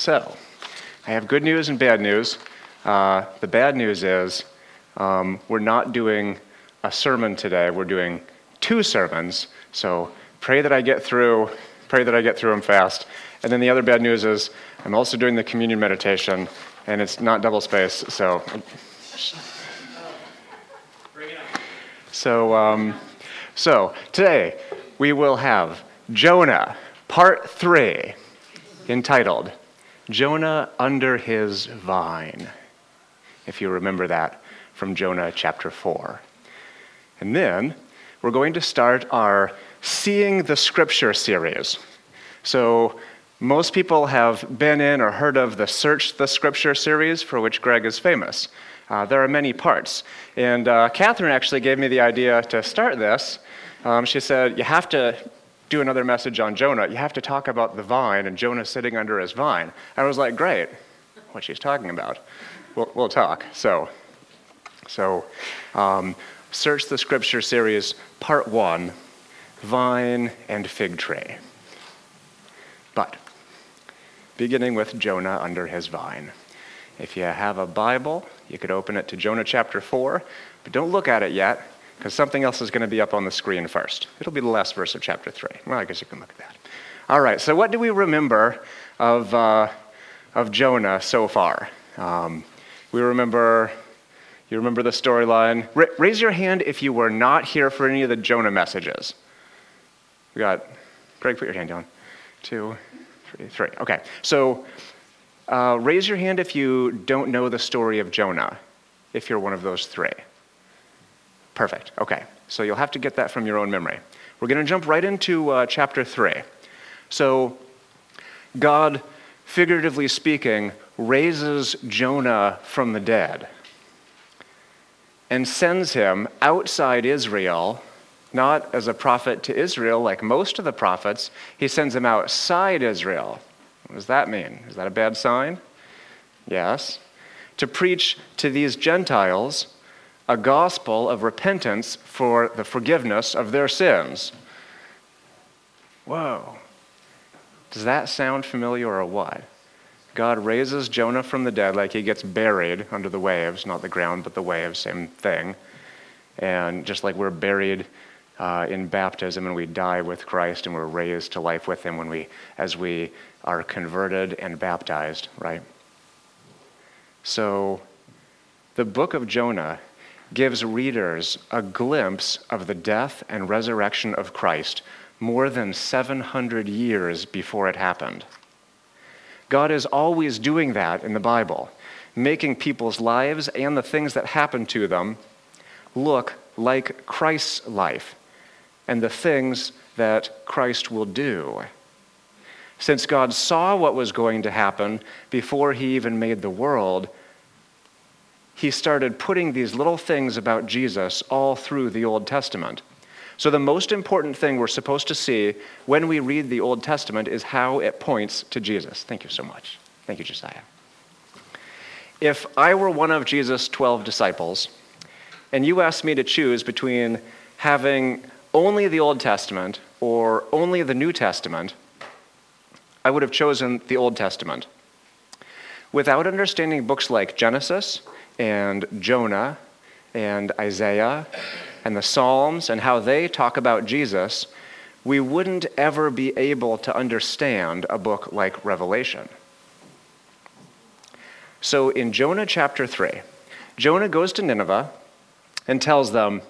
So, I have good news and bad news. Uh, the bad news is um, we're not doing a sermon today. We're doing two sermons. So pray that I get through. Pray that I get through them fast. And then the other bad news is I'm also doing the communion meditation, and it's not double space. So. So, um, so today we will have Jonah, part three, entitled Jonah under his vine, if you remember that from Jonah chapter 4. And then we're going to start our Seeing the Scripture series. So, most people have been in or heard of the Search the Scripture series, for which Greg is famous. Uh, there are many parts. And uh, Catherine actually gave me the idea to start this. Um, she said, You have to do another message on Jonah, you have to talk about the vine and Jonah sitting under his vine. I was like, great, what she's talking about. We'll, we'll talk. So, so um, search the scripture series, part one, vine and fig tree. But beginning with Jonah under his vine. If you have a Bible, you could open it to Jonah chapter 4, but don't look at it yet because something else is going to be up on the screen first. It'll be the last verse of chapter 3. Well, I guess you can look at that. All right, so what do we remember of, uh, of Jonah so far? Um, we remember, you remember the storyline. Raise your hand if you were not here for any of the Jonah messages. We got, Greg, put your hand down. Two, three, three. Okay, so uh, raise your hand if you don't know the story of Jonah, if you're one of those three. Perfect. Okay. So you'll have to get that from your own memory. We're going to jump right into uh, chapter 3. So, God, figuratively speaking, raises Jonah from the dead and sends him outside Israel, not as a prophet to Israel like most of the prophets. He sends him outside Israel. What does that mean? Is that a bad sign? Yes. To preach to these Gentiles a gospel of repentance for the forgiveness of their sins. Whoa. Does that sound familiar or what? God raises Jonah from the dead like he gets buried under the waves, not the ground, but the waves, same thing. And just like we're buried uh, in baptism and we die with Christ and we're raised to life with him when we, as we are converted and baptized, right? So the book of Jonah gives readers a glimpse of the death and resurrection of Christ more than 700 years before it happened. God is always doing that in the Bible, making people's lives and the things that happen to them look like Christ's life and the things that Christ will do. Since God saw what was going to happen before he even made the world, he started putting these little things about Jesus all through the Old Testament. So, the most important thing we're supposed to see when we read the Old Testament is how it points to Jesus. Thank you so much. Thank you, Josiah. If I were one of Jesus' 12 disciples, and you asked me to choose between having only the Old Testament or only the New Testament, I would have chosen the Old Testament. Without understanding books like Genesis and Jonah and Isaiah and the Psalms and how they talk about Jesus, we wouldn't ever be able to understand a book like Revelation. So in Jonah chapter 3, Jonah goes to Nineveh and tells them,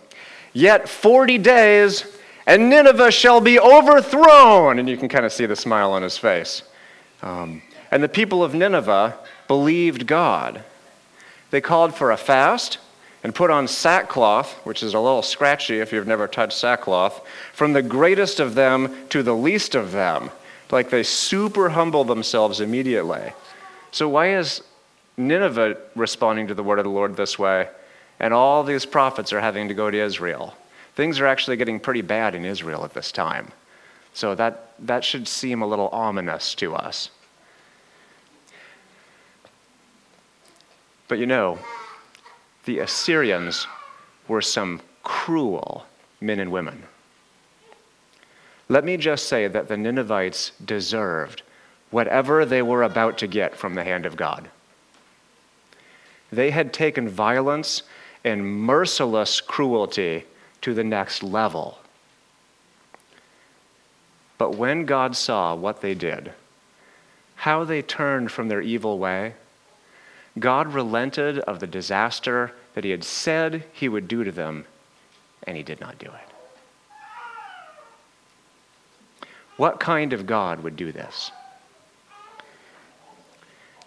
Yet 40 days, and Nineveh shall be overthrown. And you can kind of see the smile on his face. Um, and the people of Nineveh believed God. They called for a fast and put on sackcloth, which is a little scratchy if you've never touched sackcloth, from the greatest of them to the least of them. Like they super humble themselves immediately. So, why is Nineveh responding to the word of the Lord this way? And all these prophets are having to go to Israel. Things are actually getting pretty bad in Israel at this time. So, that, that should seem a little ominous to us. But you know, the Assyrians were some cruel men and women. Let me just say that the Ninevites deserved whatever they were about to get from the hand of God. They had taken violence and merciless cruelty to the next level. But when God saw what they did, how they turned from their evil way, God relented of the disaster that He had said He would do to them, and He did not do it. What kind of God would do this?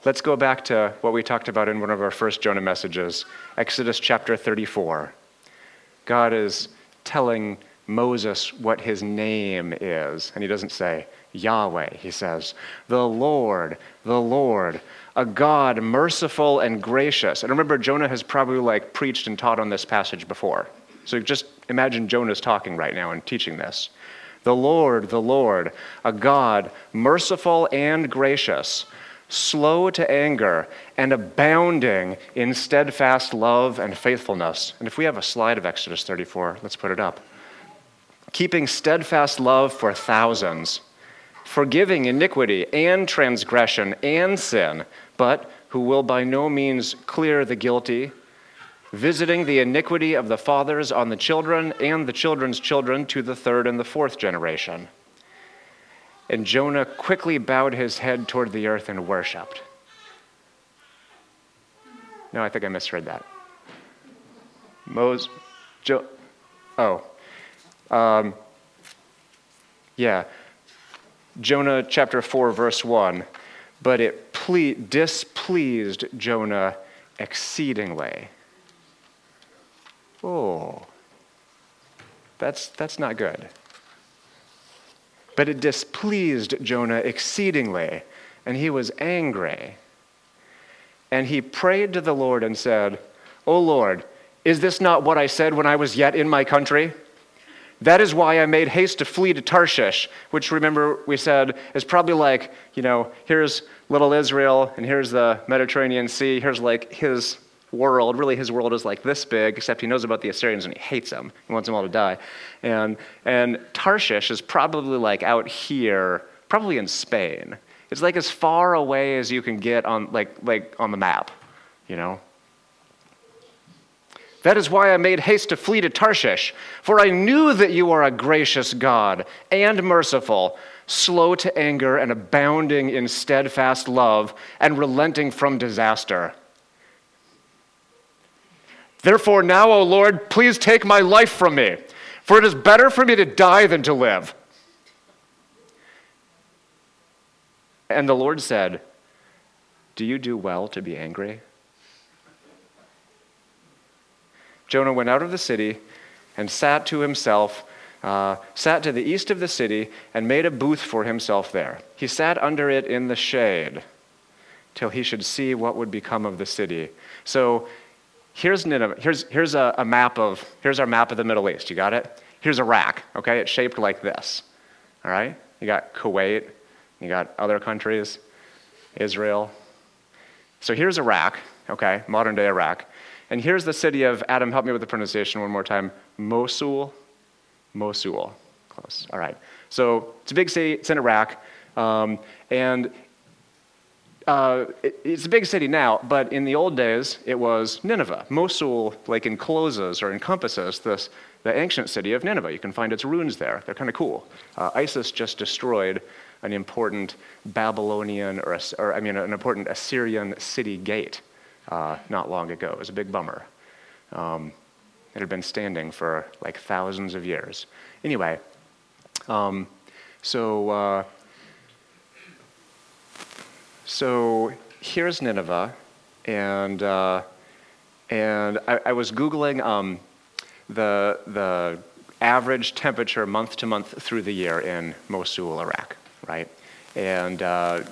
Let's go back to what we talked about in one of our first Jonah messages, Exodus chapter 34. God is telling Moses what his name is, and he doesn't say Yahweh. He says, The Lord, the Lord, a God merciful and gracious. And remember, Jonah has probably like preached and taught on this passage before. So just imagine Jonah's talking right now and teaching this. The Lord, the Lord, a God merciful and gracious slow to anger, and abounding in steadfast love and faithfulness. And if we have a slide of Exodus 34, let's put it up. Keeping steadfast love for thousands, forgiving iniquity and transgression and sin, but who will by no means clear the guilty, visiting the iniquity of the fathers on the children and the children's children to the third and the fourth generation. And Jonah quickly bowed his head toward the earth and worshiped. No, I think I misread that. Moses, jo- oh, um, yeah. Jonah chapter 4, verse 1. But it ple- displeased Jonah exceedingly. Oh, that's, that's not good. But it displeased Jonah exceedingly, and he was angry. And he prayed to the Lord and said, O Lord, is this not what I said when I was yet in my country? That is why I made haste to flee to Tarshish, which remember we said is probably like, you know, here's little Israel, and here's the Mediterranean Sea, here's like his world. Really, his world is like this big, except he knows about the Assyrians and he hates them. He wants them all to die. And, and Tarshish is probably like out here, probably in Spain. It's like as far away as you can get on, like, like on the map, you know? That is why I made haste to flee to Tarshish, for I knew that you are a gracious God and merciful, slow to anger and abounding in steadfast love, and relenting from disaster. Therefore, now, O Lord, please take my life from me, for it is better for me to die than to live. And the Lord said, Do you do well to be angry? Jonah went out of the city and sat to himself, uh, sat to the east of the city, and made a booth for himself there. He sat under it in the shade till he should see what would become of the city. So here's Nineveh. Here's, here's a, a, map of, here's our map of the Middle East. You got it? Here's Iraq, okay? It's shaped like this, all right? You got Kuwait, you got other countries, Israel. So here's Iraq, okay? Modern day Iraq. And here's the city of, Adam, help me with the pronunciation one more time Mosul. Mosul. Close. All right. So it's a big city, it's in Iraq. Um, and uh, it, it's a big city now, but in the old days, it was Nineveh. Mosul, like, encloses or encompasses this, the ancient city of Nineveh. You can find its ruins there. They're kind of cool. Uh, ISIS just destroyed an important Babylonian, or, or, I mean, an important Assyrian city gate uh, not long ago. It was a big bummer. Um, it had been standing for like thousands of years. Anyway, um, so uh, so here's Nineveh, and, uh, and I, I, was Googling um, the, the average temperature month to month through the year in Mosul, Iraq, right? And uh,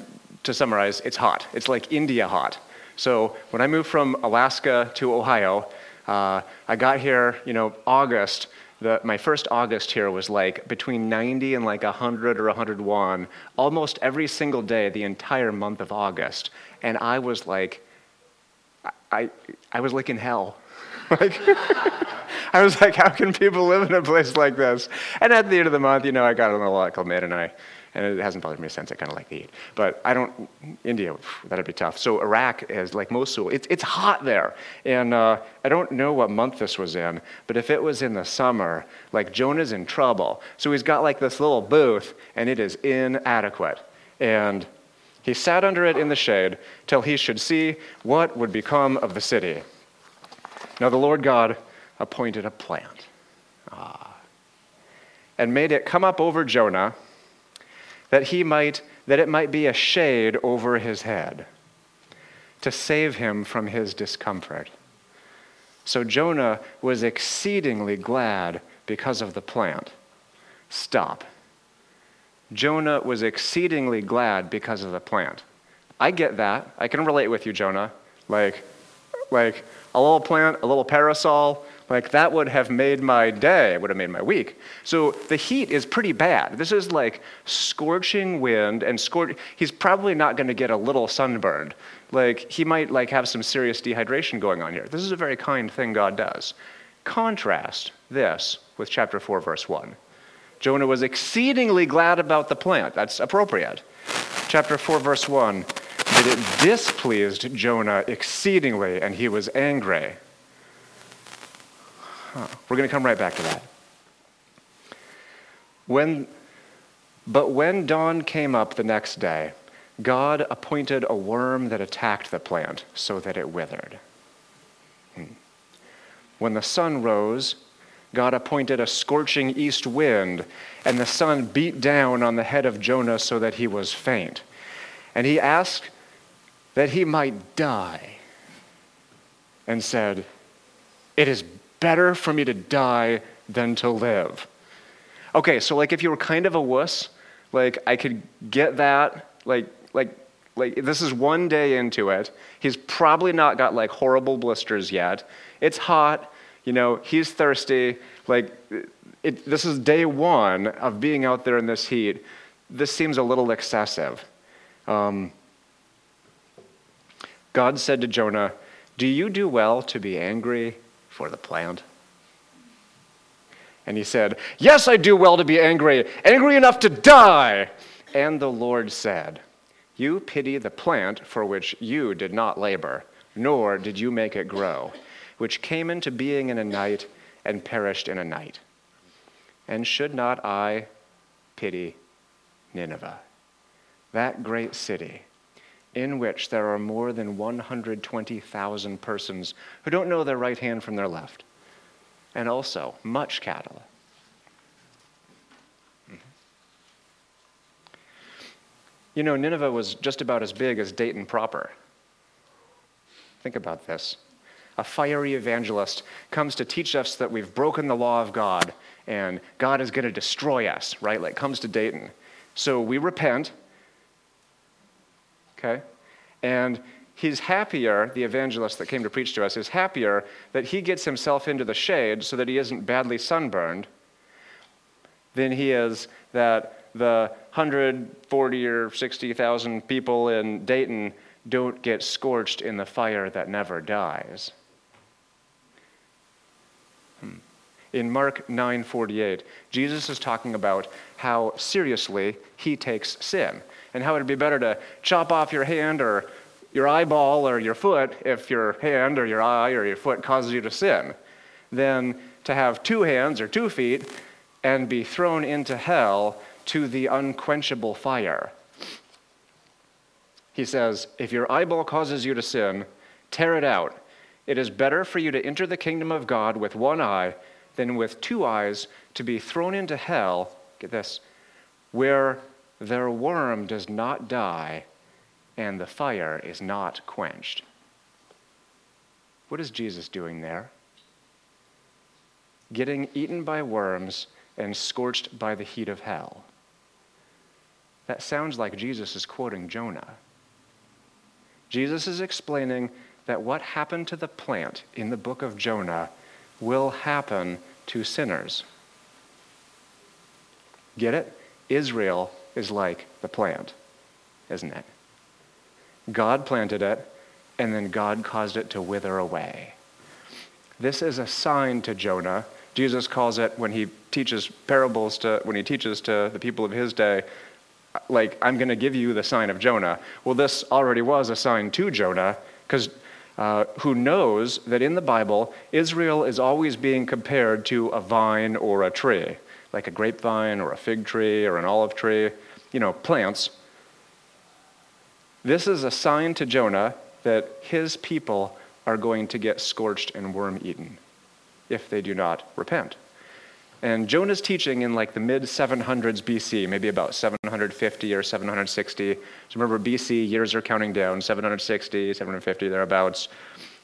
to summarize, it's hot. It's like India hot. So when I moved from Alaska to Ohio, uh, I got here, you know, August the, my first August here was like between 90 and like 100 or 101 almost every single day the entire month of August. And I was like, I, I was like in hell. like, I was like, how can people live in a place like this? And at the end of the month, you know, I got a little acclimated and I and it hasn't bothered me since. I kind of like the heat, but I don't. India, that'd be tough. So Iraq is like Mosul. It's it's hot there, and uh, I don't know what month this was in, but if it was in the summer, like Jonah's in trouble. So he's got like this little booth, and it is inadequate, and he sat under it in the shade till he should see what would become of the city. Now the Lord God appointed a plant ah, and made it come up over Jonah that he might that it might be a shade over his head to save him from his discomfort. So Jonah was exceedingly glad because of the plant. Stop. Jonah was exceedingly glad because of the plant. I get that. I can relate with you, Jonah. Like, like a little plant, a little parasol, like that would have made my day, would have made my week. So the heat is pretty bad. This is like scorching wind and scorch. He's probably not going to get a little sunburned. Like he might like have some serious dehydration going on here. This is a very kind thing God does. Contrast this with chapter 4 verse 1. Jonah was exceedingly glad about the plant. That's appropriate. Chapter 4, verse 1 that it displeased Jonah exceedingly, and he was angry. Huh. We're going to come right back to that. When, but when dawn came up the next day, God appointed a worm that attacked the plant so that it withered. Hmm. When the sun rose, God appointed a scorching east wind, and the sun beat down on the head of Jonah so that he was faint. And he asked that he might die, and said, It is better for me to die than to live. Okay, so like if you were kind of a wuss, like I could get that, like, like, like this is one day into it. He's probably not got like horrible blisters yet. It's hot you know, he's thirsty. Like, it, this is day one of being out there in this heat. This seems a little excessive. Um, God said to Jonah, Do you do well to be angry for the plant? And he said, Yes, I do well to be angry, angry enough to die. And the Lord said, You pity the plant for which you did not labor, nor did you make it grow which came into being in a night and perished in a night. And should not I pity Nineveh, that great city, in which there are more than 120,000 persons who don't know their right hand from their left, and also much cattle? Mm-hmm. You know, Nineveh was just about as big as Dayton proper. Think about this a fiery evangelist, comes to teach us that we've broken the law of God and God is going to destroy us, right? Like comes to Dayton. So we repent, okay? And he's happier, the evangelist that came to preach to us is happier that he gets himself into the shade so that he isn't badly sunburned than he is that the 140 or 60,000 people in Dayton don't get scorched in the fire that never dies. Hmm. in Mark 9:48, Jesus is talking about how seriously he takes sin and how would it'd be better to chop off your hand or your eyeball or your foot if your hand or your eye or your foot causes you to sin than to have two hands or two feet and be thrown into hell to the unquenchable fire. He says, if your eyeball causes you to sin, tear it out. It is better for you to enter the kingdom of God with one eye than with two eyes to be thrown into hell, get this, where their worm does not die and the fire is not quenched. What is Jesus doing there? Getting eaten by worms and scorched by the heat of hell. That sounds like Jesus is quoting Jonah. Jesus is explaining that what happened to the plant in the book of Jonah will happen to sinners. Get it? Israel is like the plant, isn't it? God planted it, and then God caused it to wither away. This is a sign to Jonah. Jesus calls it when he teaches parables to when he teaches to the people of his day, like, I'm going to give you the sign of Jonah. Well, this already was a sign to Jonah, because uh, who knows that in the Bible, Israel is always being compared to a vine or a tree, like a grapevine or a fig tree or an olive tree, you know, plants. This is a sign to Jonah that his people are going to get scorched and worm eaten if they do not repent. And Jonah's teaching in like the mid 700s BC, maybe about 750 or 760. So remember, BC, years are counting down 760, 750, thereabouts.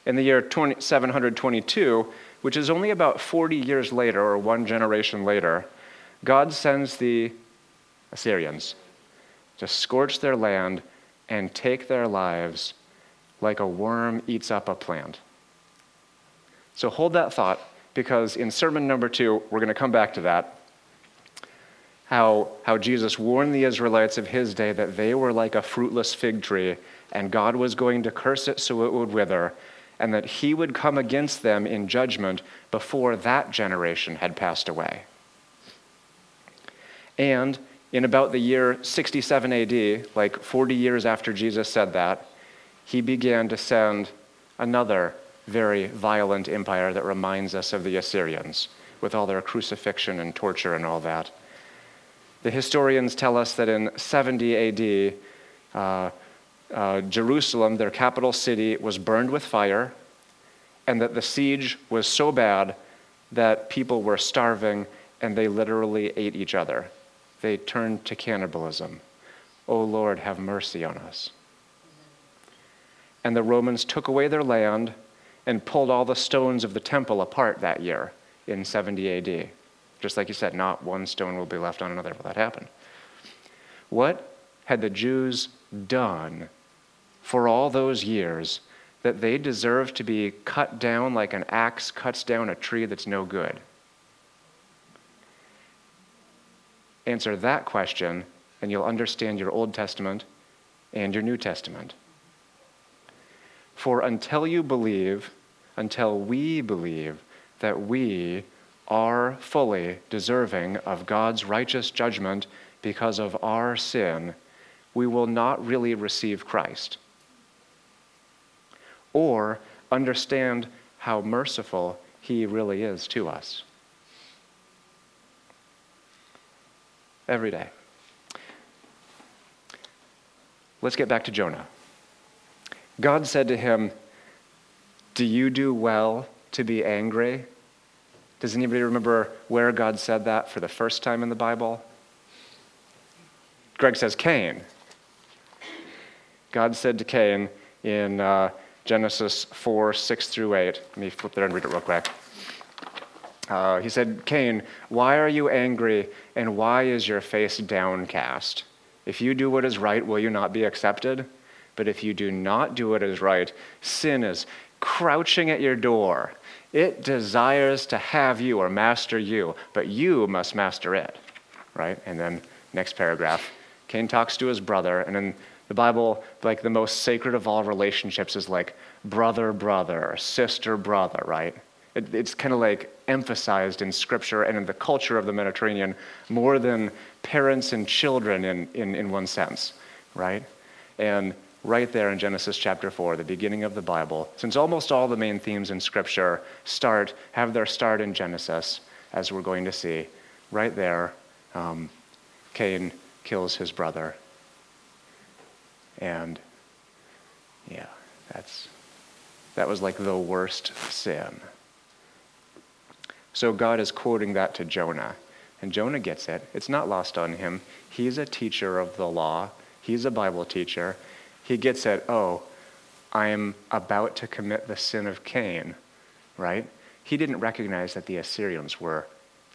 In the year 20, 722, which is only about 40 years later or one generation later, God sends the Assyrians to scorch their land and take their lives like a worm eats up a plant. So hold that thought because in sermon number two, we're going to come back to that. How, how Jesus warned the Israelites of his day that they were like a fruitless fig tree, and God was going to curse it so it would wither, and that he would come against them in judgment before that generation had passed away. And in about the year 67 AD, like 40 years after Jesus said that, he began to send another very violent empire that reminds us of the Assyrians, with all their crucifixion and torture and all that. The historians tell us that in 70 AD, uh, uh, Jerusalem, their capital city, was burned with fire, and that the siege was so bad that people were starving and they literally ate each other. They turned to cannibalism. O oh Lord, have mercy on us. And the Romans took away their land and pulled all the stones of the temple apart that year in 70 AD. Just like you said, not one stone will be left on another. Will that happen? What had the Jews done for all those years that they deserved to be cut down like an axe cuts down a tree that's no good? Answer that question, and you'll understand your Old Testament and your New Testament. For until you believe until we believe that we are fully deserving of God's righteous judgment because of our sin, we will not really receive Christ or understand how merciful He really is to us. Every day. Let's get back to Jonah. God said to him, do you do well to be angry? Does anybody remember where God said that for the first time in the Bible? Greg says Cain. God said to Cain in uh, Genesis 4 6 through 8. Let me flip there and read it real quick. Uh, he said, Cain, why are you angry and why is your face downcast? If you do what is right, will you not be accepted? But if you do not do what is right, sin is crouching at your door. It desires to have you or master you, but you must master it. Right? And then next paragraph Cain talks to his brother, and in the Bible, like the most sacred of all relationships is like brother, brother, sister, brother, right? It, it's kind of like emphasized in scripture and in the culture of the Mediterranean more than parents and children in, in, in one sense, right? And right there in Genesis chapter 4, the beginning of the Bible, since almost all the main themes in Scripture start, have their start in Genesis, as we're going to see, right there, um, Cain kills his brother. And yeah, that's, that was like the worst sin. So God is quoting that to Jonah. And Jonah gets it. It's not lost on him. He's a teacher of the law, he's a Bible teacher he gets it, oh, I am about to commit the sin of Cain, right? He didn't recognize that the Assyrians were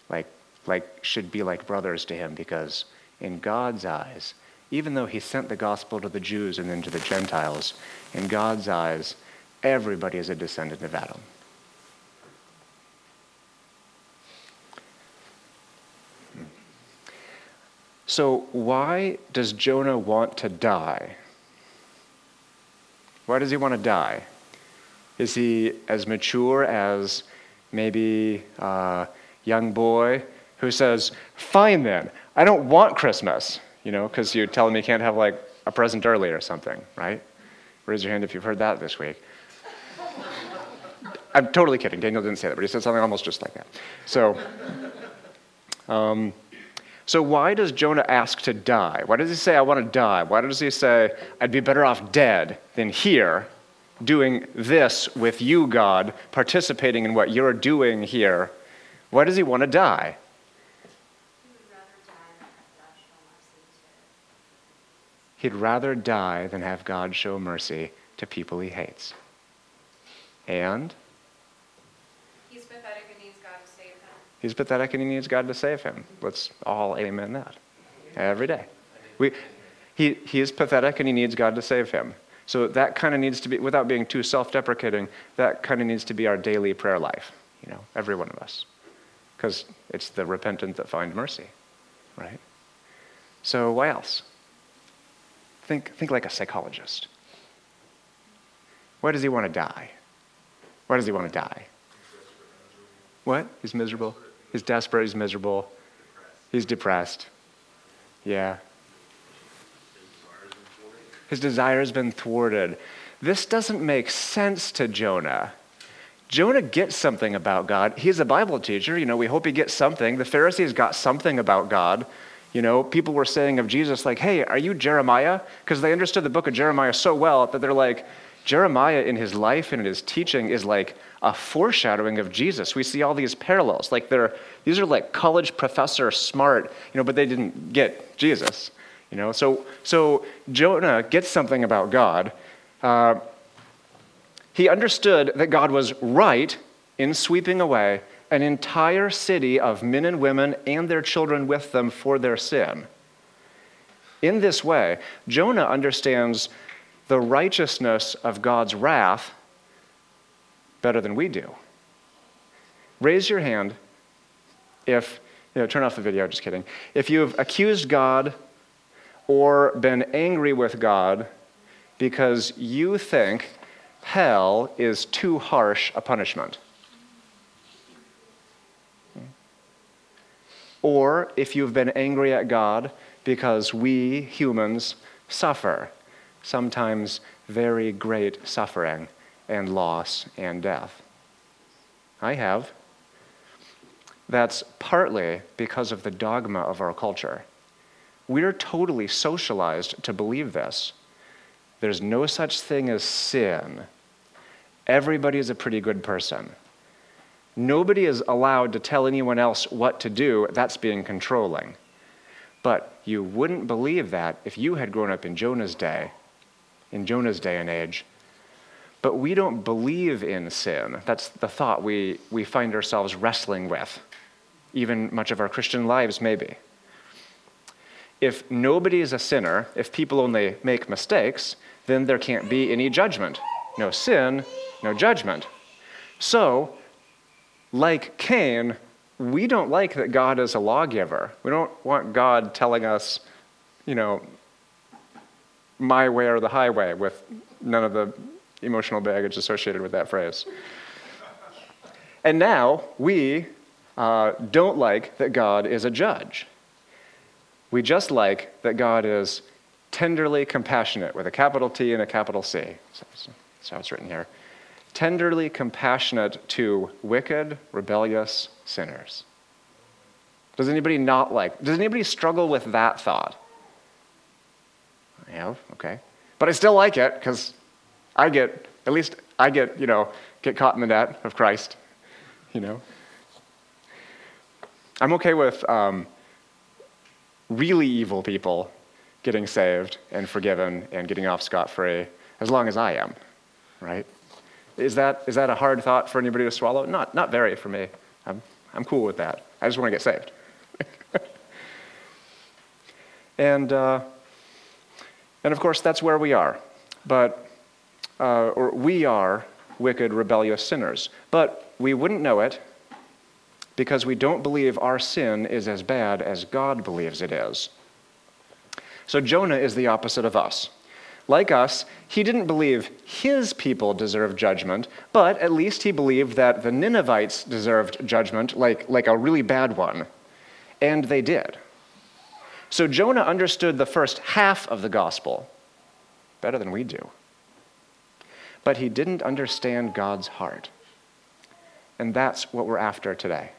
like, like should be like brothers to him because in God's eyes, even though he sent the gospel to the Jews and then to the Gentiles, in God's eyes, everybody is a descendant of Adam. So, why does Jonah want to die? Why does he want to die? Is he as mature as maybe a young boy who says, Fine then, I don't want Christmas. you know, because you tell them you can't have like a present early or something, right? Raise your hand if you've heard that this week. I'm totally kidding. Daniel didn't say that, but he said something almost just like that. So, um, so why does Jonah ask to die? Why does he say, I want to die? Why does he say, I'd be better off dead than here doing this with you, God, participating in what you're doing here? Why does he want to die? He'd rather die than have God show mercy to people he hates. And He's pathetic and needs God to save him. He's pathetic and he needs God to save him. Let's all amen that every day. We, he, he is pathetic and he needs God to save him. So that kind of needs to be, without being too self deprecating, that kind of needs to be our daily prayer life, you know, every one of us. Because it's the repentant that find mercy, right? So why else? Think, think like a psychologist. Why does he want to die? Why does he want to die? What? He's miserable. He's desperate. He's miserable. He's depressed. Yeah. His desire has been thwarted. This doesn't make sense to Jonah. Jonah gets something about God. He's a Bible teacher. You know, we hope he gets something. The Pharisees got something about God. You know, people were saying of Jesus, like, hey, are you Jeremiah? Because they understood the book of Jeremiah so well that they're like, Jeremiah in his life and in his teaching is like a foreshadowing of Jesus. We see all these parallels. Like they're these are like college professor smart, you know, but they didn't get Jesus. You know, so so Jonah gets something about God. Uh, he understood that God was right in sweeping away an entire city of men and women and their children with them for their sin. In this way, Jonah understands the righteousness of God's wrath better than we do. Raise your hand if, you know, turn off the video, just kidding. If you've accused God or been angry with God because you think hell is too harsh a punishment. Or if you've been angry at God because we humans suffer, sometimes very great suffering and loss and death. I have. That's partly because of the dogma of our culture. We're totally socialized to believe this. There's no such thing as sin. Everybody is a pretty good person. Nobody is allowed to tell anyone else what to do. That's being controlling. But you wouldn't believe that if you had grown up in Jonah's day, in Jonah's day and age. But we don't believe in sin. That's the thought we, we find ourselves wrestling with, even much of our Christian lives, maybe. If nobody is a sinner, if people only make mistakes, then there can't be any judgment. No sin, no judgment. So, like Cain, we don't like that God is a lawgiver. We don't want God telling us, you know, my way or the highway with none of the emotional baggage associated with that phrase. And now we uh, don't like that God is a judge. We just like that God is tenderly compassionate with a capital T and a capital C. That's how it's written here. Tenderly compassionate to wicked, rebellious sinners. Does anybody not like? Does anybody struggle with that thought? I have, okay. But I still like it because I get, at least I get, you know, get caught in the net of Christ, you know. I'm okay with um, really evil people getting saved and forgiven and getting off scot free as long as I am, right? Is that, is that a hard thought for anybody to swallow? Not, not very for me. I'm, I'm cool with that. I just want to get saved. and, uh, and of course, that's where we are. But, uh, or we are wicked, rebellious sinners. But we wouldn't know it because we don't believe our sin is as bad as God believes it is. So Jonah is the opposite of us. Like us, he didn't believe his people deserved judgment, but at least he believed that the Ninevites deserved judgment, like, like a really bad one. And they did. So Jonah understood the first half of the gospel better than we do. But he didn't understand God's heart. And that's what we're after today.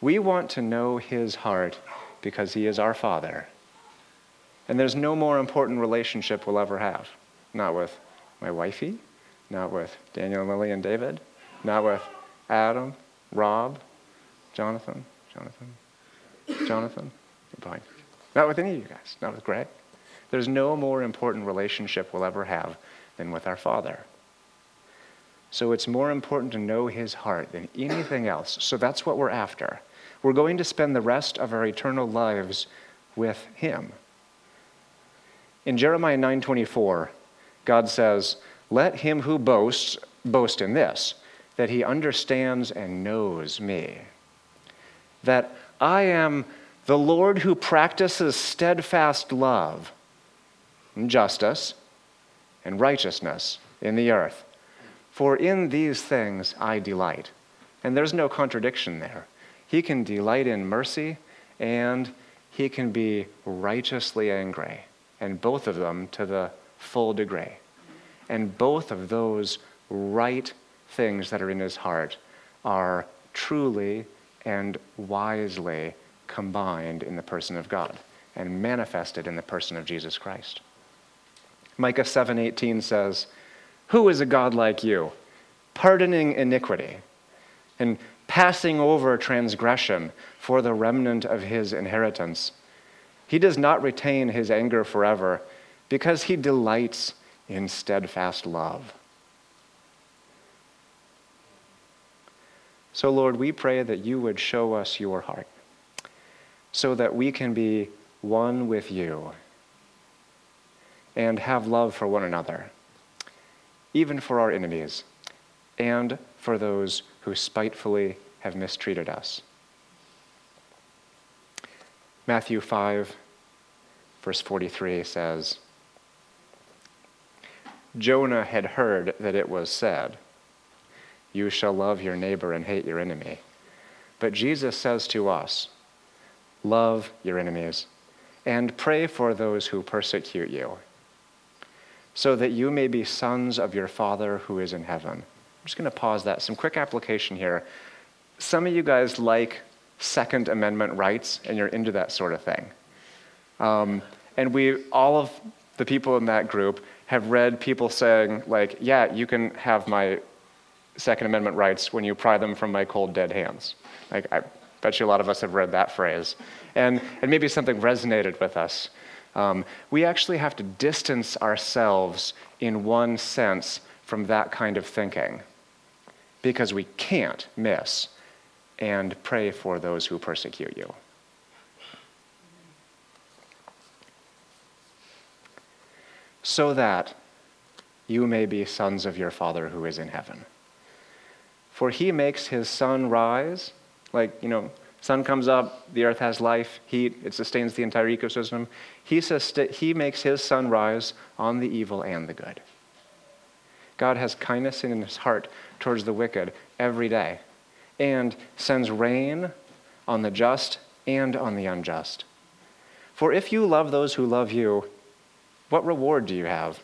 We want to know his heart because he is our Father. And there's no more important relationship we'll ever have. Not with my wifey, not with Daniel, Lily, and David, not with Adam, Rob, Jonathan, Jonathan, Jonathan, fine. Not with any of you guys, not with Greg. There's no more important relationship we'll ever have than with our Father. So it's more important to know His heart than anything else. So that's what we're after. We're going to spend the rest of our eternal lives with Him. In Jeremiah 9:24, God says, "Let him who boasts boast in this, that he understands and knows me. That I am the Lord who practices steadfast love and justice and righteousness in the earth. For in these things I delight." And there's no contradiction there. He can delight in mercy and he can be righteously angry and both of them to the full degree. And both of those right things that are in his heart are truly and wisely combined in the person of God and manifested in the person of Jesus Christ. Micah 7:18 says, "Who is a God like you, pardoning iniquity and passing over transgression for the remnant of his inheritance?" He does not retain his anger forever because he delights in steadfast love. So, Lord, we pray that you would show us your heart so that we can be one with you and have love for one another, even for our enemies and for those who spitefully have mistreated us. Matthew 5, verse 43 says Jonah had heard that it was said, You shall love your neighbor and hate your enemy. But Jesus says to us, Love your enemies and pray for those who persecute you, so that you may be sons of your Father who is in heaven. I'm just going to pause that. Some quick application here. Some of you guys like Second Amendment rights, and you're into that sort of thing. Um, and we, all of the people in that group, have read people saying, like, yeah, you can have my Second Amendment rights when you pry them from my cold, dead hands. Like, I bet you a lot of us have read that phrase. And, and maybe something resonated with us. Um, we actually have to distance ourselves in one sense from that kind of thinking because we can't miss and pray for those who persecute you. So that you may be sons of your Father who is in heaven. For he makes his sun rise, like, you know, sun comes up, the earth has life, heat, it sustains the entire ecosystem. He, sust- he makes his sun rise on the evil and the good. God has kindness in his heart towards the wicked every day and sends rain on the just and on the unjust. For if you love those who love you, what reward do you have?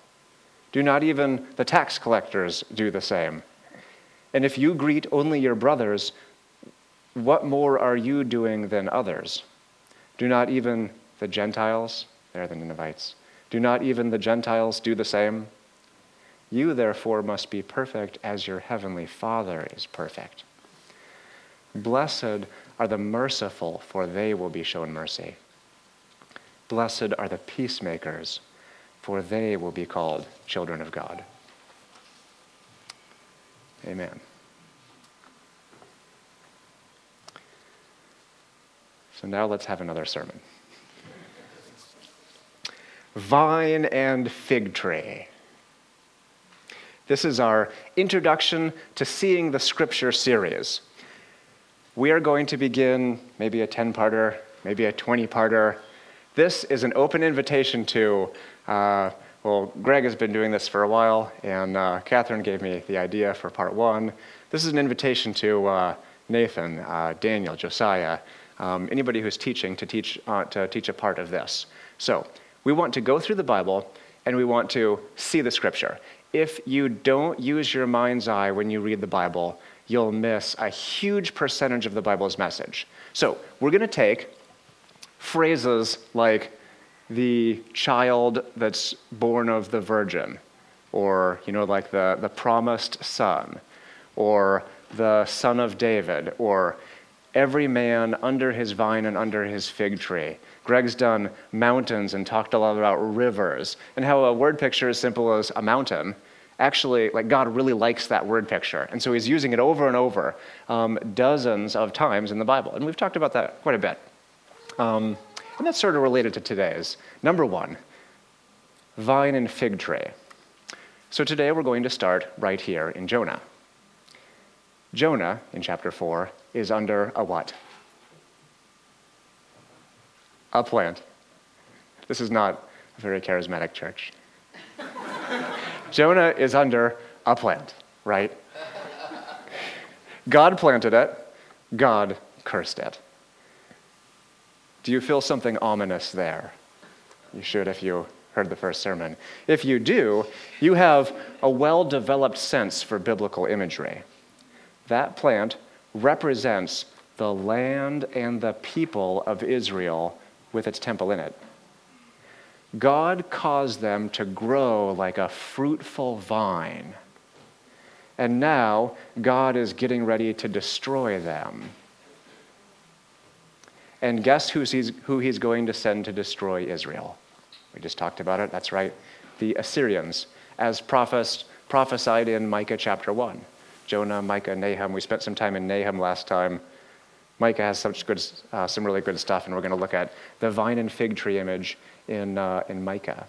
Do not even the tax collectors do the same? And if you greet only your brothers, what more are you doing than others? Do not even the Gentiles, they're the Ninevites, do not even the Gentiles do the same? You, therefore, must be perfect as your heavenly Father is perfect. Blessed are the merciful, for they will be shown mercy. Blessed are the peacemakers, for they will be called children of God. Amen. So now let's have another sermon. Vine and fig tree. This is our introduction to seeing the scripture series we are going to begin maybe a 10 parter, maybe a 20 parter. This is an open invitation to, uh, well, Greg has been doing this for a while, and uh, Catherine gave me the idea for part one. This is an invitation to uh, Nathan, uh, Daniel, Josiah, um, anybody who's teaching to teach, uh, to teach a part of this. So we want to go through the Bible and we want to see the scripture. If you don't use your mind's eye when you read the Bible, you'll miss a huge percentage of the Bible's message. So we're going to take phrases like the child that's born of the virgin, or, you know, like the, the promised son, or the son of David, or every man under his vine and under his fig tree. Greg's done mountains and talked a lot about rivers, and how a word picture as simple as a mountain actually, like God really likes that word picture. And so he's using it over and over um, dozens of times in the Bible. And we've talked about that quite a bit. Um, and that's sort of related to today's. Number one, vine and fig tree. So today we're going to start right here in Jonah. Jonah, in chapter 4, is under a what? A plant. This is not a very charismatic church. Jonah is under a plant, right? God planted it, God cursed it. Do you feel something ominous there? You should if you heard the first sermon. If you do, you have a well developed sense for biblical imagery. That plant represents the land and the people of Israel with its temple in it. God caused them to grow like a fruitful vine. And now God is getting ready to destroy them. And guess who's he's, who he's going to send to destroy Israel? We just talked about it. That's right. The Assyrians, as prophes- prophesied in Micah chapter 1. Jonah, Micah, Nahum. We spent some time in Nahum last time. Micah has such good, uh, some really good stuff, and we're going to look at the vine and fig tree image in, uh, in Micah.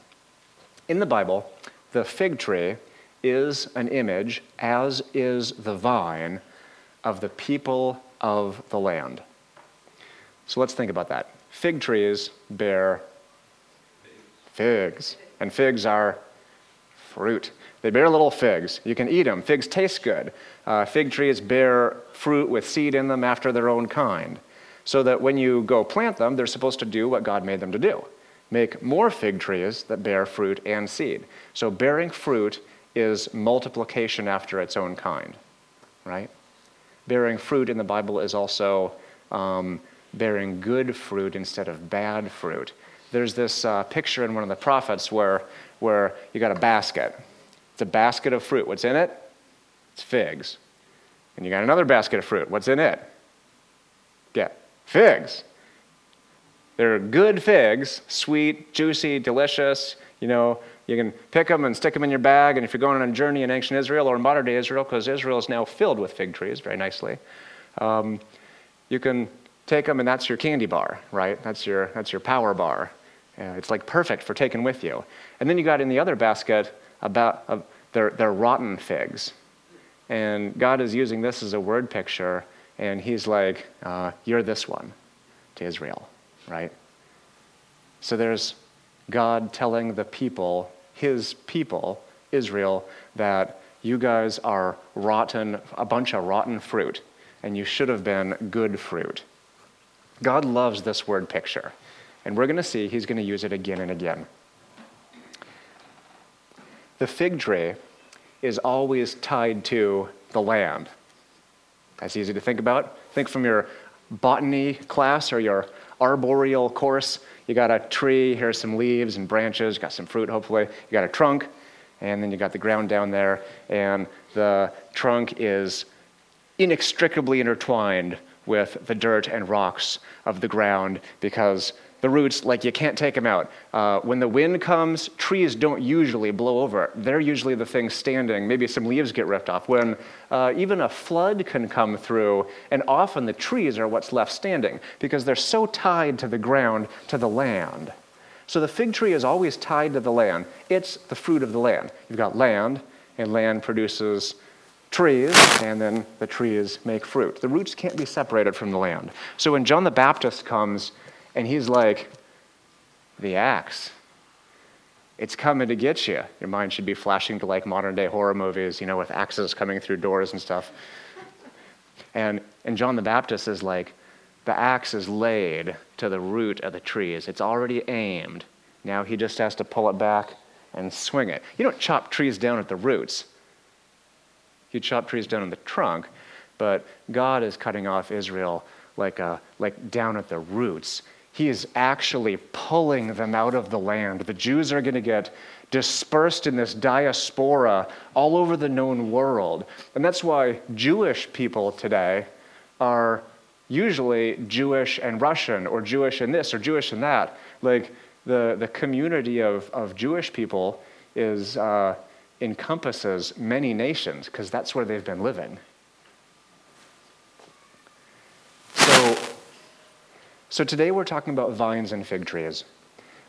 In the Bible, the fig tree is an image, as is the vine, of the people of the land. So let's think about that. Fig trees bear figs, and figs are fruit. They bear little figs. You can eat them. Figs taste good. Uh, fig trees bear fruit with seed in them after their own kind. So that when you go plant them, they're supposed to do what God made them to do make more fig trees that bear fruit and seed. So bearing fruit is multiplication after its own kind, right? Bearing fruit in the Bible is also um, bearing good fruit instead of bad fruit. There's this uh, picture in one of the prophets where, where you got a basket. It's a basket of fruit. What's in it? It's figs. And you got another basket of fruit. What's in it? Get figs. They're good figs, sweet, juicy, delicious. You know, you can pick them and stick them in your bag. And if you're going on a journey in ancient Israel or modern day Israel, because Israel is now filled with fig trees very nicely, um, you can take them and that's your candy bar, right? That's your, that's your power bar. Uh, it's like perfect for taking with you. And then you got in the other basket about uh, they're rotten figs. And God is using this as a word picture, and He's like, uh, You're this one to Israel right? So there's God telling the people, his people, Israel, that you guys are rotten, a bunch of rotten fruit, and you should have been good fruit. God loves this word picture, and we're going to see he's going to use it again and again. The fig tree is always tied to the land. That's easy to think about. Think from your botany class or your arboreal course. You got a tree, here's some leaves and branches, got some fruit hopefully. You got a trunk, and then you got the ground down there, and the trunk is inextricably intertwined with the dirt and rocks of the ground because the roots, like you can't take them out. Uh, when the wind comes, trees don't usually blow over. They're usually the things standing. Maybe some leaves get ripped off. When uh, even a flood can come through, and often the trees are what's left standing because they're so tied to the ground, to the land. So the fig tree is always tied to the land. It's the fruit of the land. You've got land, and land produces trees, and then the trees make fruit. The roots can't be separated from the land. So when John the Baptist comes, and he's like, the axe. It's coming to get you. Your mind should be flashing to like modern day horror movies, you know, with axes coming through doors and stuff. And, and John the Baptist is like, the axe is laid to the root of the trees. It's already aimed. Now he just has to pull it back and swing it. You don't chop trees down at the roots. You chop trees down in the trunk, but God is cutting off Israel like, a, like down at the roots. He is actually pulling them out of the land. The Jews are going to get dispersed in this diaspora all over the known world. And that's why Jewish people today are usually Jewish and Russian, or Jewish and this, or Jewish and that. Like the, the community of, of Jewish people is, uh, encompasses many nations because that's where they've been living. So, so today we're talking about vines and fig trees.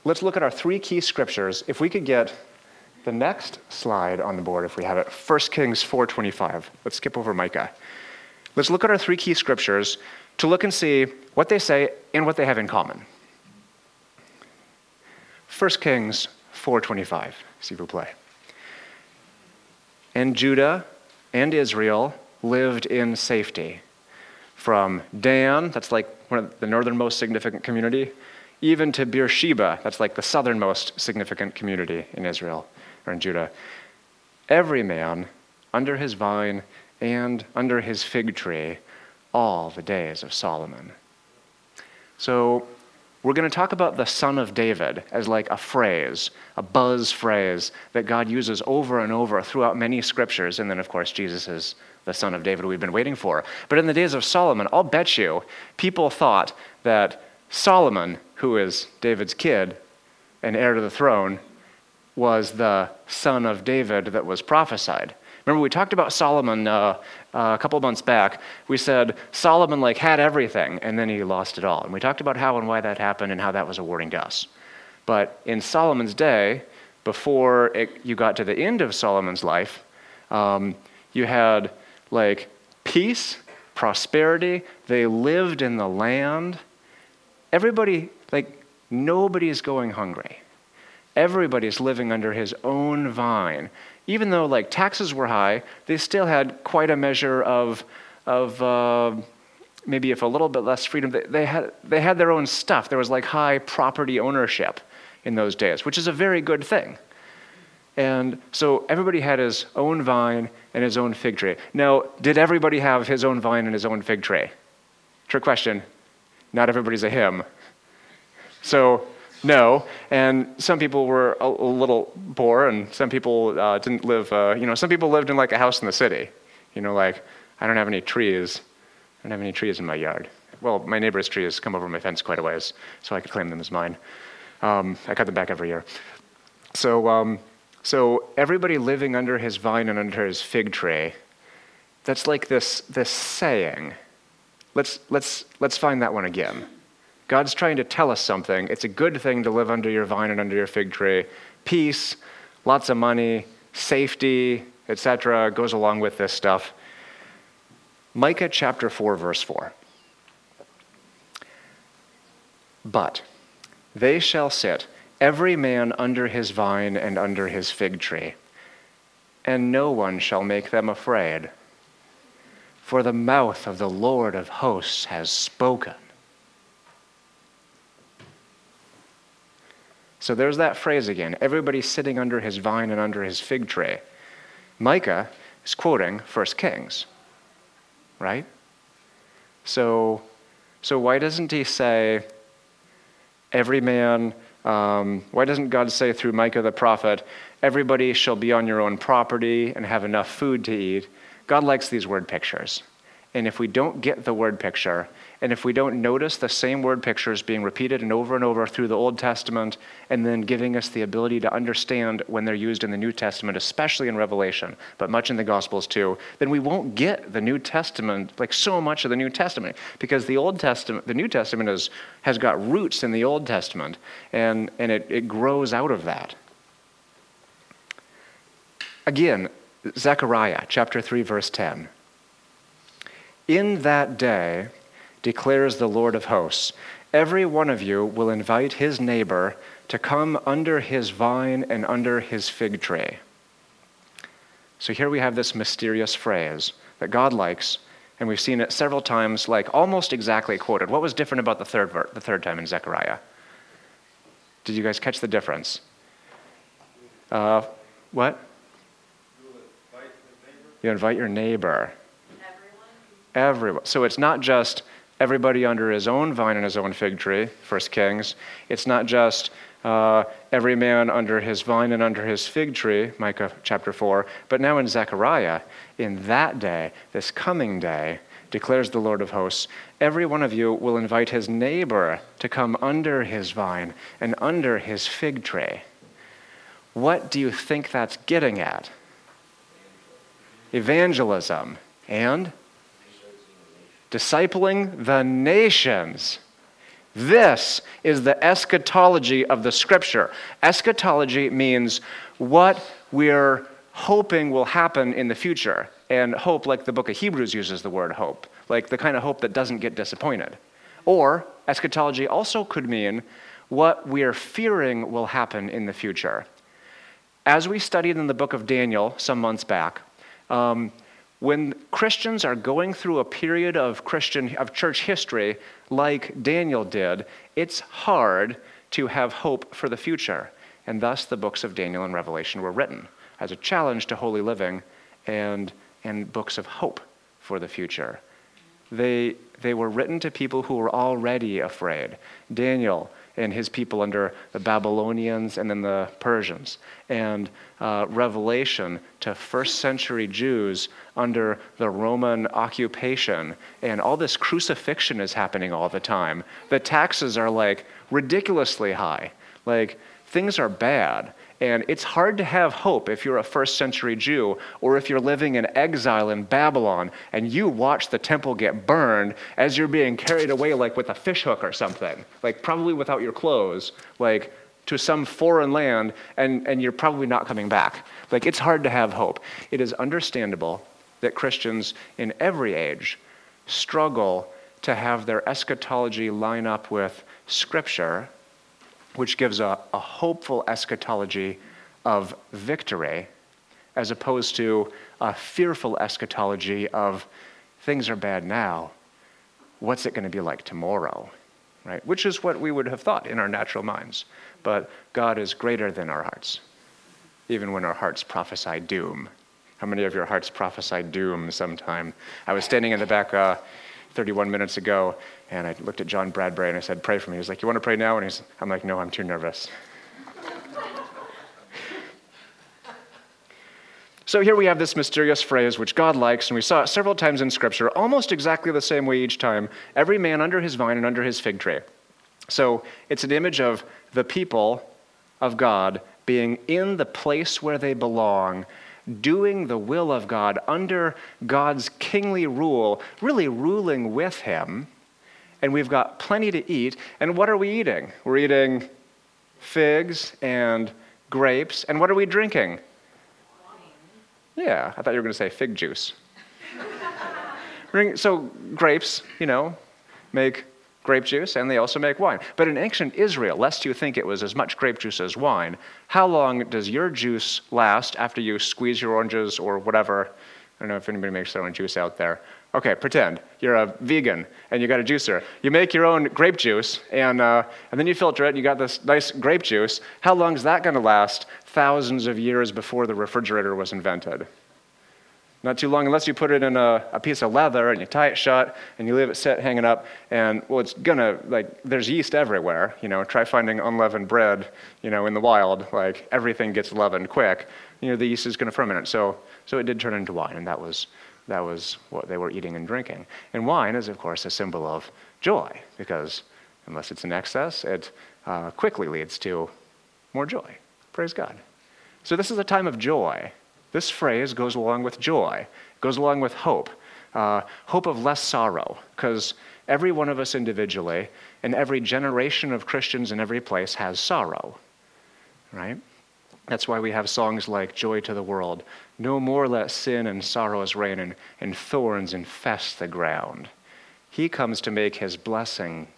Let's look at our three key scriptures. If we could get the next slide on the board, if we have it, 1 Kings 4.25. Let's skip over Micah. Let's look at our three key scriptures to look and see what they say and what they have in common. 1 Kings 4.25, s'il vous plaît. And Judah and Israel lived in safety. From Dan, that's like one of the northernmost significant community, even to Beersheba, that's like the southernmost significant community in Israel or in Judah. Every man under his vine and under his fig tree all the days of Solomon. So, we're going to talk about the son of David as like a phrase, a buzz phrase that God uses over and over throughout many scriptures. And then, of course, Jesus the son of David we've been waiting for. But in the days of Solomon, I'll bet you people thought that Solomon, who is David's kid and heir to the throne, was the son of David that was prophesied. Remember, we talked about Solomon uh, uh, a couple months back. We said Solomon like had everything, and then he lost it all. And we talked about how and why that happened and how that was a warning to us. But in Solomon's day, before it, you got to the end of Solomon's life, um, you had like peace, prosperity. They lived in the land. Everybody, like, nobody's going hungry. Everybody's living under his own vine even though like taxes were high, they still had quite a measure of, of uh, maybe if a little bit less freedom. They, they, had, they had their own stuff. There was like high property ownership in those days, which is a very good thing. And so everybody had his own vine and his own fig tree. Now, did everybody have his own vine and his own fig tree? Trick question. Not everybody's a him. So no. And some people were a, little poor, and some people uh, didn't live, uh, you know, some people lived in like a house in the city. You know, like, I don't have any trees. I don't have any trees in my yard. Well, my neighbor's trees come over my fence quite a ways, so I could claim them as mine. Um, I cut them back every year. So, um, so everybody living under his vine and under his fig tree, that's like this, this saying. Let's, let's, let's find that one again. God's trying to tell us something. It's a good thing to live under your vine and under your fig tree. Peace, lots of money, safety, etc., goes along with this stuff. Micah chapter 4, verse 4. But they shall sit, every man under his vine and under his fig tree, and no one shall make them afraid. For the mouth of the Lord of hosts has spoken. So there's that phrase again. Everybody's sitting under his vine and under his fig tree. Micah is quoting 1 Kings, right? So, so why doesn't he say, every man, um, why doesn't God say through Micah the prophet, everybody shall be on your own property and have enough food to eat? God likes these word pictures. And if we don't get the word picture, and if we don't notice the same word pictures being repeated and over and over through the Old Testament, and then giving us the ability to understand when they're used in the New Testament, especially in Revelation, but much in the Gospels too, then we won't get the New Testament, like so much of the New Testament, because the Old Testament, the New Testament is, has got roots in the Old Testament, and, and it, it grows out of that. Again, Zechariah chapter 3, verse 10. In that day, declares the Lord of hosts, every one of you will invite his neighbor to come under his vine and under his fig tree. So here we have this mysterious phrase that God likes And we've seen it several times, like almost exactly quoted. What was different about the third, ver- the third time in Zechariah? Did you guys catch the difference? Uh, what? You invite your neighbor. Everyone? Everyone. So it's not just everybody under his own vine and his own fig tree, First Kings. It's not just uh, every man under his vine and under his fig tree, Micah chapter 4. But now in Zechariah, in that day, this coming day, declares the Lord of hosts, every one of you will invite his neighbor to come under his vine and under his fig tree. What do you think that's getting at? Evangelism and discipling the nations. This is the eschatology of the scripture. Eschatology means what we're hoping will happen in the future. And hope, like the book of Hebrews uses the word hope, like the kind of hope that doesn't get disappointed. Or eschatology also could mean what we are fearing will happen in the future. As we studied in the book of Daniel some months back, um, when Christians are going through a period of Christian of church history like Daniel did, it's hard to have hope for the future. And thus the books of Daniel and Revelation were written as a challenge to holy living and, and books of hope for the future. They, they were written to people who were already afraid. Daniel and his people under the Babylonians and then the Persians, and uh, Revelation to first century Jews under the Roman occupation. And all this crucifixion is happening all the time. The taxes are like ridiculously high. Like things are bad. And it's hard to have hope if you're a first century Jew or if you're living in exile in Babylon and you watch the temple get burned as you're being carried away, like with a fishhook or something, like probably without your clothes, like to some foreign land, and, and you're probably not coming back. Like it's hard to have hope. It is understandable that Christians in every age struggle to have their eschatology line up with Scripture which gives a, a hopeful eschatology of victory, as opposed to a fearful eschatology of things are bad now. What's it going to be like tomorrow? Right? Which is what we would have thought in our natural minds. But God is greater than our hearts, even when our hearts prophesy doom. How many of your hearts prophesy doom sometime? I was standing in the back uh, 31 minutes ago, and I looked at John Bradbury and I said, Pray for me. He's like, You want to pray now? And he's, I'm like, No, I'm too nervous. so here we have this mysterious phrase which God likes, and we saw it several times in Scripture, almost exactly the same way each time every man under his vine and under his fig tree. So it's an image of the people of God being in the place where they belong doing the will of God under God's kingly rule, really ruling with Him. And we've got plenty to eat. And what are we eating? We're eating figs and grapes. And what are we drinking? Yeah, I thought you were going to say fig juice. so, grapes, you know, make grape juice, and they also make wine. But in ancient Israel, lest you think it was as much grape juice as wine, how long does your juice last after you squeeze your oranges or whatever? I don't know if anybody makes their own juice out there. Okay, pretend you're a vegan and you got a juicer. You make your own grape juice and, uh, and then you filter it and you got this nice grape juice. How long is that going to last? Thousands of years before the refrigerator was invented. Not too long, unless you put it in a, a, piece of leather and you tie it shut and you leave it set hanging up. And well, it's gonna like there's yeast everywhere. You know, try finding unleavened bread. You know, in the wild, like everything gets leavened quick. You know, the yeast is gonna ferment. So, so it did turn into wine, and that was that was what they were eating and drinking. And wine is, of course, a symbol of joy because unless it's in excess, it uh, quickly leads to more joy. Praise God. So this is a time of joy. This phrase goes along with joy, goes along with hope, uh, hope of less sorrow, because every one of us individually and every generation of Christians in every place has sorrow, right? That's why we have songs like Joy to the World. No more let sin and sorrows reign, and, and thorns infest the ground. He comes to make his blessing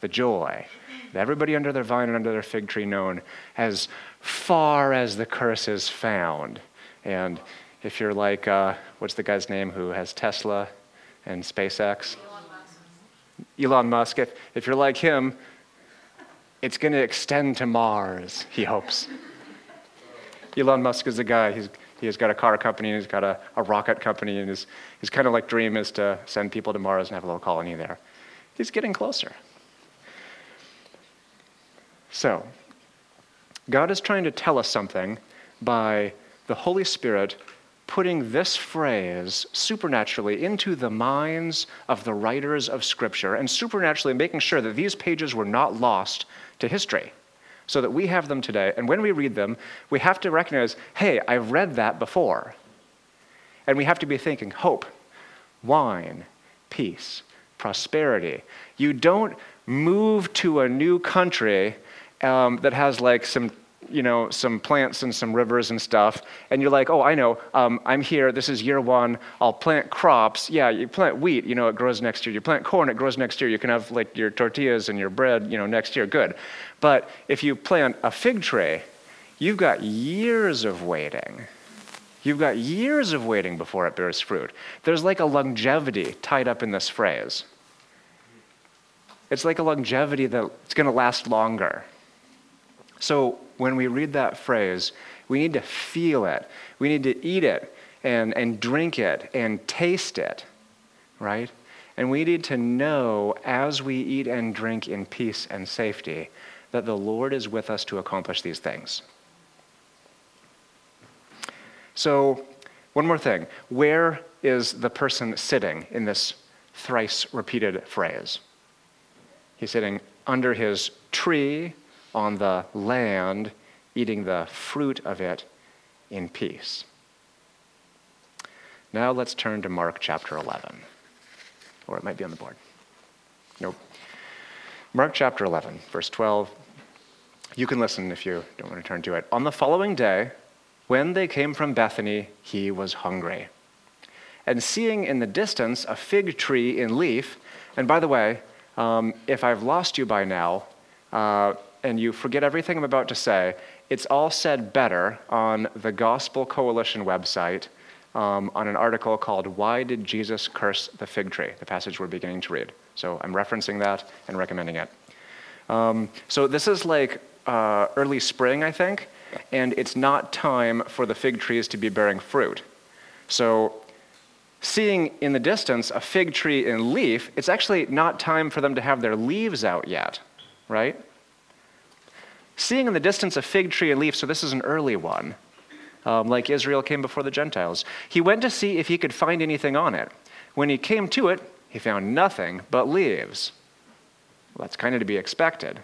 the joy that everybody under their vine and under their fig tree known as far as the curse is found. And if you're like, uh, what's the guy's name who has Tesla? and SpaceX. Elon Musk. Elon Musk, if, if you're like him, it's going to extend to Mars, he hopes. Elon Musk is a guy, he's, he has got a car company, he's got a, a rocket company, and his, his kind of like dream is to send people to Mars and have a little colony there. He's getting closer. So, God is trying to tell us something by the Holy Spirit putting this phrase supernaturally into the minds of the writers of Scripture and supernaturally making sure that these pages were not lost to history so that we have them today. And when we read them, we have to recognize hey, I've read that before. And we have to be thinking hope, wine, peace, prosperity. You don't move to a new country um, that has like some you know some plants and some rivers and stuff and you're like oh i know um, i'm here this is year one i'll plant crops. Yeah you plant wheat you know it grows next year. You plant corn it grows next year. You can have like your tortillas and your bread you know next year good. But if you plant a fig tree you've got years of waiting. You've got years of waiting before it bears fruit. There's like a longevity tied up in this phrase. It's like a longevity that's going to last longer so when we read that phrase, we need to feel it. We need to eat it and, and drink it and taste it, right? And we need to know as we eat and drink in peace and safety that the Lord is with us to accomplish these things. So, one more thing. Where is the person sitting in this thrice repeated phrase? He's sitting under his tree on the land, eating the fruit of it in peace. Now let's turn to Mark chapter 11. Or it might be on the board. Nope. Mark chapter 11, verse 12. You can listen if you don't want to turn to it. On the following day, when they came from Bethany, he was hungry. And seeing in the distance a fig tree in leaf, and by the way, um, if I've lost you by now, uh, and you forget everything I'm about to say, it's all said better on the Gospel Coalition website um, on an article called Why Did Jesus Curse the Fig Tree? The passage we're beginning to read. So I'm referencing that and recommending it. Um, so this is like uh, early spring, I think, and it's not time for the fig trees to be bearing fruit. So seeing in the distance a fig tree in leaf, it's actually not time for them to have their leaves out yet, right? Seeing in the distance a fig tree and leaf, so this is an early one, um, like Israel came before the Gentiles. He went to see if he could find anything on it. When he came to it, he found nothing but leaves. Well, that's kind of to be expected.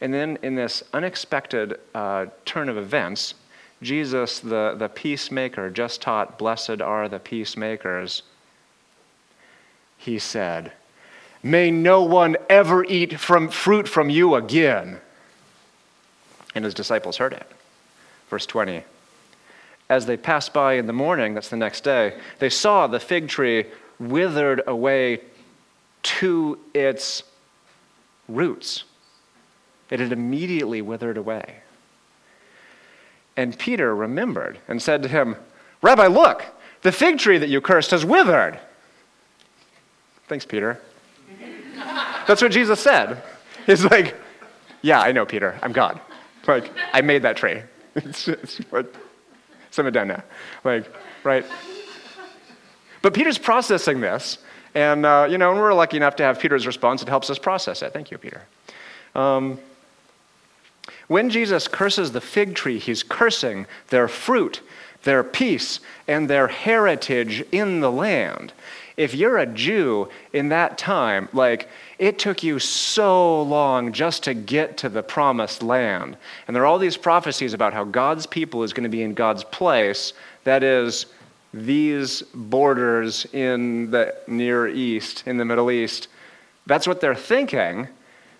And then, in this unexpected uh, turn of events, Jesus, the, the peacemaker, just taught, Blessed are the peacemakers. He said, May no one ever eat from fruit from you again. And his disciples heard it. Verse 20. As they passed by in the morning, that's the next day, they saw the fig tree withered away to its roots. It had immediately withered away. And Peter remembered and said to him, Rabbi, look, the fig tree that you cursed has withered. Thanks, Peter. That's what Jesus said. He's like, Yeah, I know, Peter. I'm God. Like, I made that tree. It's, it's some it down now. Like, right? But Peter's processing this, and, uh, you know, and we're lucky enough to have Peter's response. It helps us process it. Thank you, Peter. Um, when Jesus curses the fig tree, he's cursing their fruit, their peace, and their heritage in the land. If you're a Jew in that time, like, it took you so long just to get to the promised land. And there are all these prophecies about how God's people is going to be in God's place, that is, these borders in the Near East, in the Middle East. That's what they're thinking,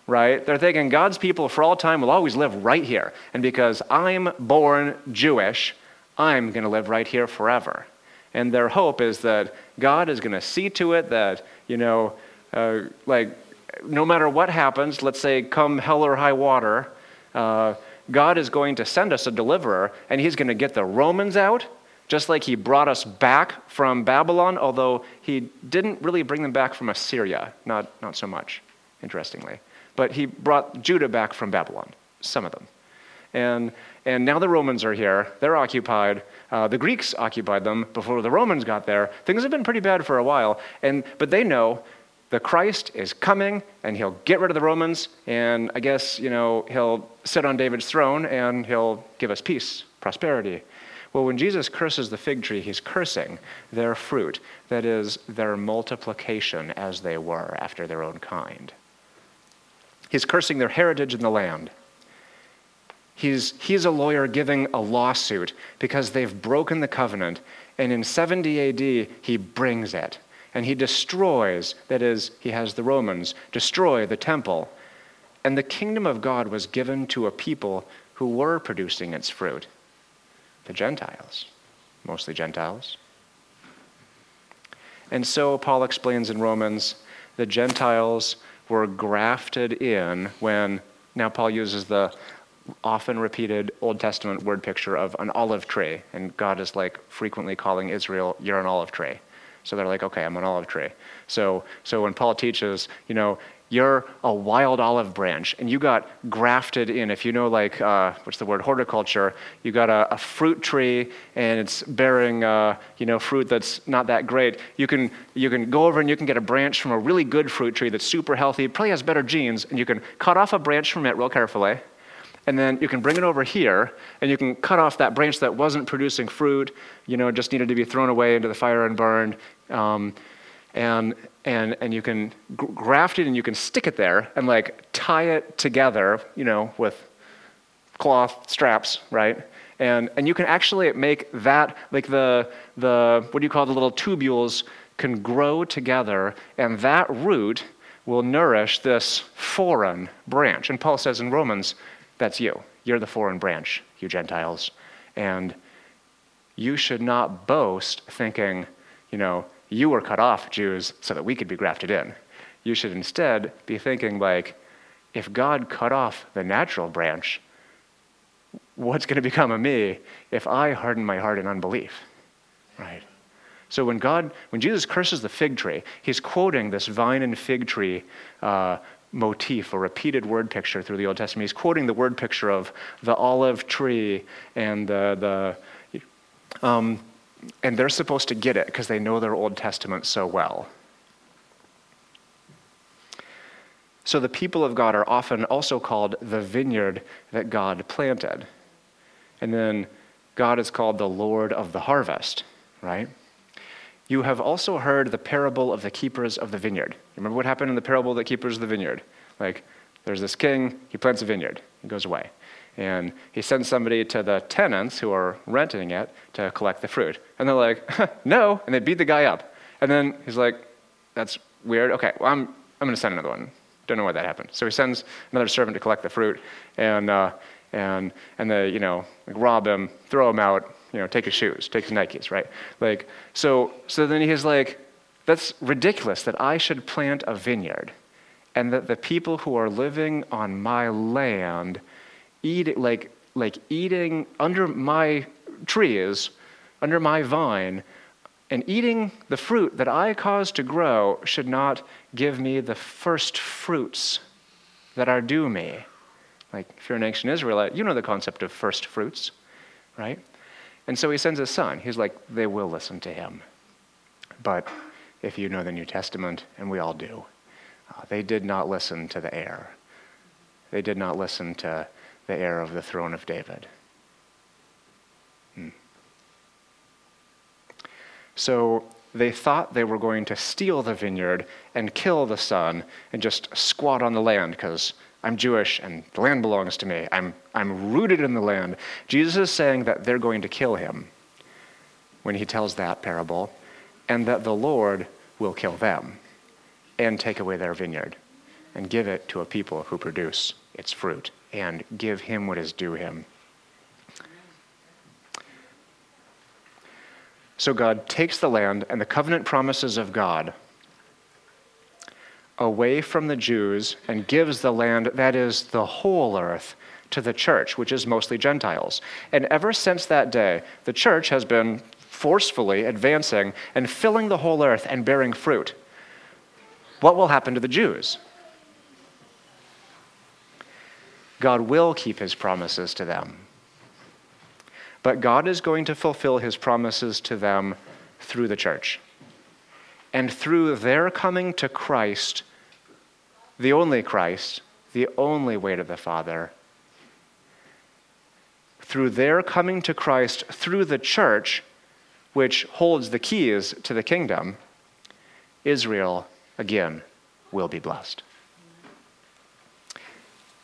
right? They're thinking God's people for all time will always live right here. And because I'm born Jewish, I'm going to live right here forever. And their hope is that God is going to see to it that, you know, uh, like no matter what happens, let's say come hell or high water, uh, God is going to send us a deliverer, and he's going to get the Romans out, Just like he brought us back from Babylon, although he didn't really bring them back from Assyria, not, not so much, interestingly. But he brought Judah back from Babylon, some of them. And, and now the Romans are here. They're occupied. Uh, the Greeks occupied them before the Romans got there. Things have been pretty bad for a while. And, but they know the Christ is coming and he'll get rid of the Romans. And I guess, you know, he'll sit on David's throne and he'll give us peace, prosperity. Well, when Jesus curses the fig tree, he's cursing their fruit, that is, their multiplication as they were after their own kind. He's cursing their heritage in the land. He's, he's a lawyer giving a lawsuit because they've broken the covenant, and in 70 AD, he brings it. And he destroys, that is, he has the Romans destroy the temple. And the kingdom of God was given to a people who were producing its fruit the Gentiles, mostly Gentiles. And so Paul explains in Romans the Gentiles were grafted in when, now Paul uses the often repeated Old Testament word picture of an olive tree, and God is like frequently calling Israel, You're an olive tree. So they're like, Okay, I'm an olive tree. So, so when Paul teaches, you know, you're a wild olive branch and you got grafted in. If you know, like, uh, what's the word, horticulture, you got a, a fruit tree and it's bearing, uh, you know, fruit that's not that great. You can, you can go over and you can get a branch from a really good fruit tree that's super healthy, probably has better genes, and you can cut off a branch from it real carefully. And then you can bring it over here and you can cut off that branch that wasn't producing fruit, you know, just needed to be thrown away into the fire and burned. Um, and and and you can graft it and you can stick it there and like tie it together, you know, with cloth straps, right? And and you can actually make that like the the what do you call the little tubules can grow together, and that root will nourish this foreign branch. And Paul says in Romans, that's you. You're the foreign branch, you Gentiles, and you should not boast thinking, you know, you were cut off, Jews, so that we could be grafted in. You should instead be thinking, like, if God cut off the natural branch, what's going to become of me if I harden my heart in unbelief? Right? So when God, when Jesus curses the fig tree, he's quoting this vine and fig tree uh, motif, a repeated word picture through the Old Testament. He's quoting the word picture of the olive tree and the, the um, and they're supposed to get it because they know their Old Testament so well. So the people of God are often also called the vineyard that God planted. And then God is called the Lord of the harvest, right? You have also heard the parable of the keepers of the vineyard. Remember what happened in the parable of the keepers of the vineyard? Like, there's this king, he plants a vineyard, he goes away. And he sends somebody to the tenants who are renting it to collect the fruit. And they're like, no. And they beat the guy up. And then he's like, that's weird. Okay, well, I'm, I'm going to send another one. Don't know why that happened. So he sends another servant to collect the fruit. And, uh, and, and they, you know, like rob him, throw him out, you know, take his shoes, take his Nikes, right? Like, so, so then he's like, that's ridiculous that I should plant a vineyard and that the people who are living on my land – eat, like, like eating under my trees, under my vine, and eating the fruit that I caused to grow should not give me the first fruits that are due me. Like, if you're an ancient Israelite, you know the concept of first fruits, right? And so he sends his son. He's like, they will listen to him. But if you know the New Testament, and we all do, uh, they did not listen to the heir. They did not listen to the heir of the throne of David. Hmm. So they thought they were going to steal the vineyard and kill the son and just squat on the land because I'm Jewish and the land belongs to me. I'm, I'm rooted in the land. Jesus is saying that they're going to kill him when he tells that parable and that the Lord will kill them and take away their vineyard and give it to a people who produce its fruit and give him what is due him. So God takes the land and the covenant promises of God away from the Jews and gives the land, that is, the whole earth, to the church, which is mostly Gentiles. And ever since that day, the church has been forcefully advancing and filling the whole earth and bearing fruit. What will happen to the Jews? God will keep his promises to them. But God is going to fulfill his promises to them through the church. And through their coming to Christ, the only Christ, the only way to the Father, through their coming to Christ through the church, which holds the keys to the kingdom, Israel again will be blessed.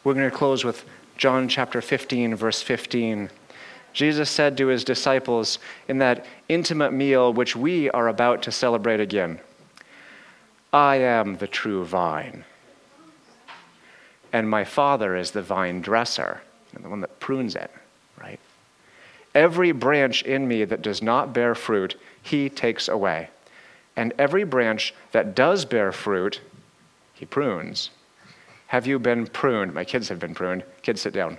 We're going to close with John chapter 15, verse 15. Jesus said to his disciples in that intimate meal which we are about to celebrate again I am the true vine, and my Father is the vine dresser, the one that prunes it, right? Every branch in me that does not bear fruit, he takes away. And every branch that does bear fruit, he prunes. Have you been pruned? My kids have been pruned. Kids, sit down.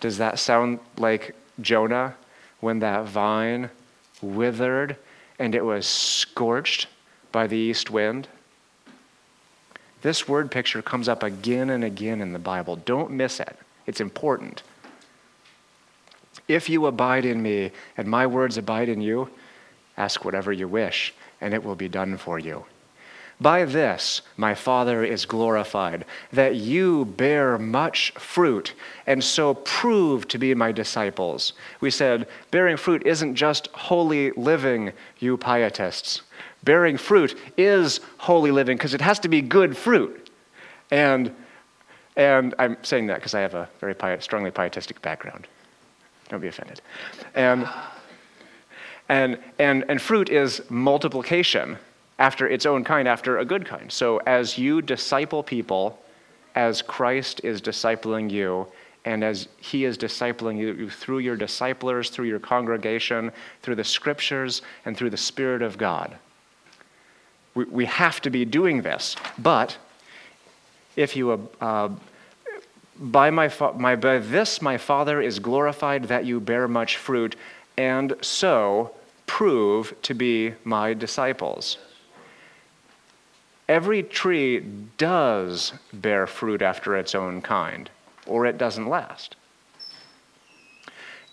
Does that sound like Jonah when that vine withered and it was scorched by the east wind? This word picture comes up again and again in the Bible. Don't miss it, it's important. If you abide in me and my words abide in you, ask whatever you wish, and it will be done for you. By this my Father is glorified, that you bear much fruit, and so prove to be my disciples. We said, bearing fruit isn't just holy living, you pietists. Bearing fruit is holy living because it has to be good fruit. And, and I'm saying that because I have a very strongly pietistic background. Don't be offended. And, and, and, and fruit is multiplication after its own kind, after a good kind. So as you disciple people, as Christ is discipling you, and as he is discipling you through your disciplers, through your congregation, through the scriptures, and through the Spirit of God. We, we have to be doing this. But if you, uh, by, my, my, by this my Father is glorified that you bear much fruit, and so prove to be my disciples. Every tree does bear fruit after its own kind, or it doesn't last.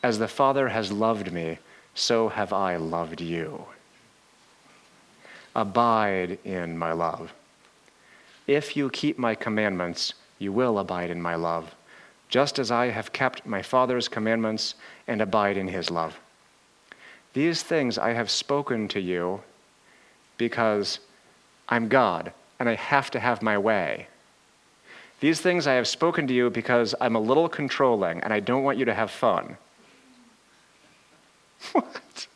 As the Father has loved me, so have I loved you. Abide in my love. If you keep my commandments, you will abide in my love, just as I have kept my Father's commandments and abide in his love. These things I have spoken to you because I'm God, and I have to have my way. These things I have spoken to you because I'm a little controlling, and I don't want you to have fun. What?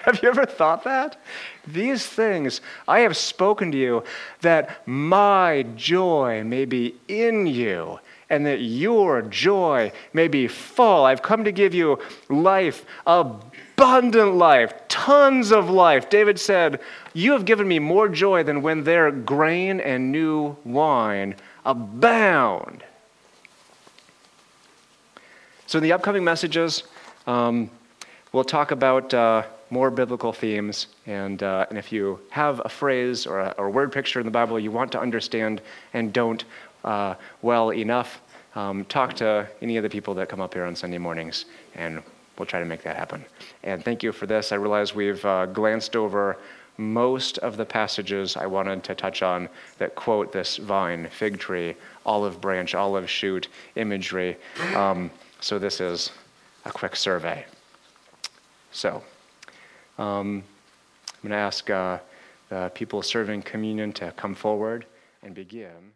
Have you ever thought that? These things I have spoken to you that my joy may be in you and that your joy may be full. I've come to give you life, abundant life, tons of life. David said, You have given me more joy than when their grain and new wine abound. So, in the upcoming messages, um, we'll talk about uh, more biblical themes. And, uh, and if you have a phrase or a, or a, word picture in the Bible you want to understand and don't uh, well enough, um, talk to any of the people that come up here on Sunday mornings, and we'll try to make that happen. And thank you for this. I realize we've uh, glanced over most of the passages I wanted to touch on that quote this vine, fig tree, olive branch, olive shoot imagery. Um, so this is a quick survey. So um, I'm going to ask uh, the people serving communion to come forward and begin.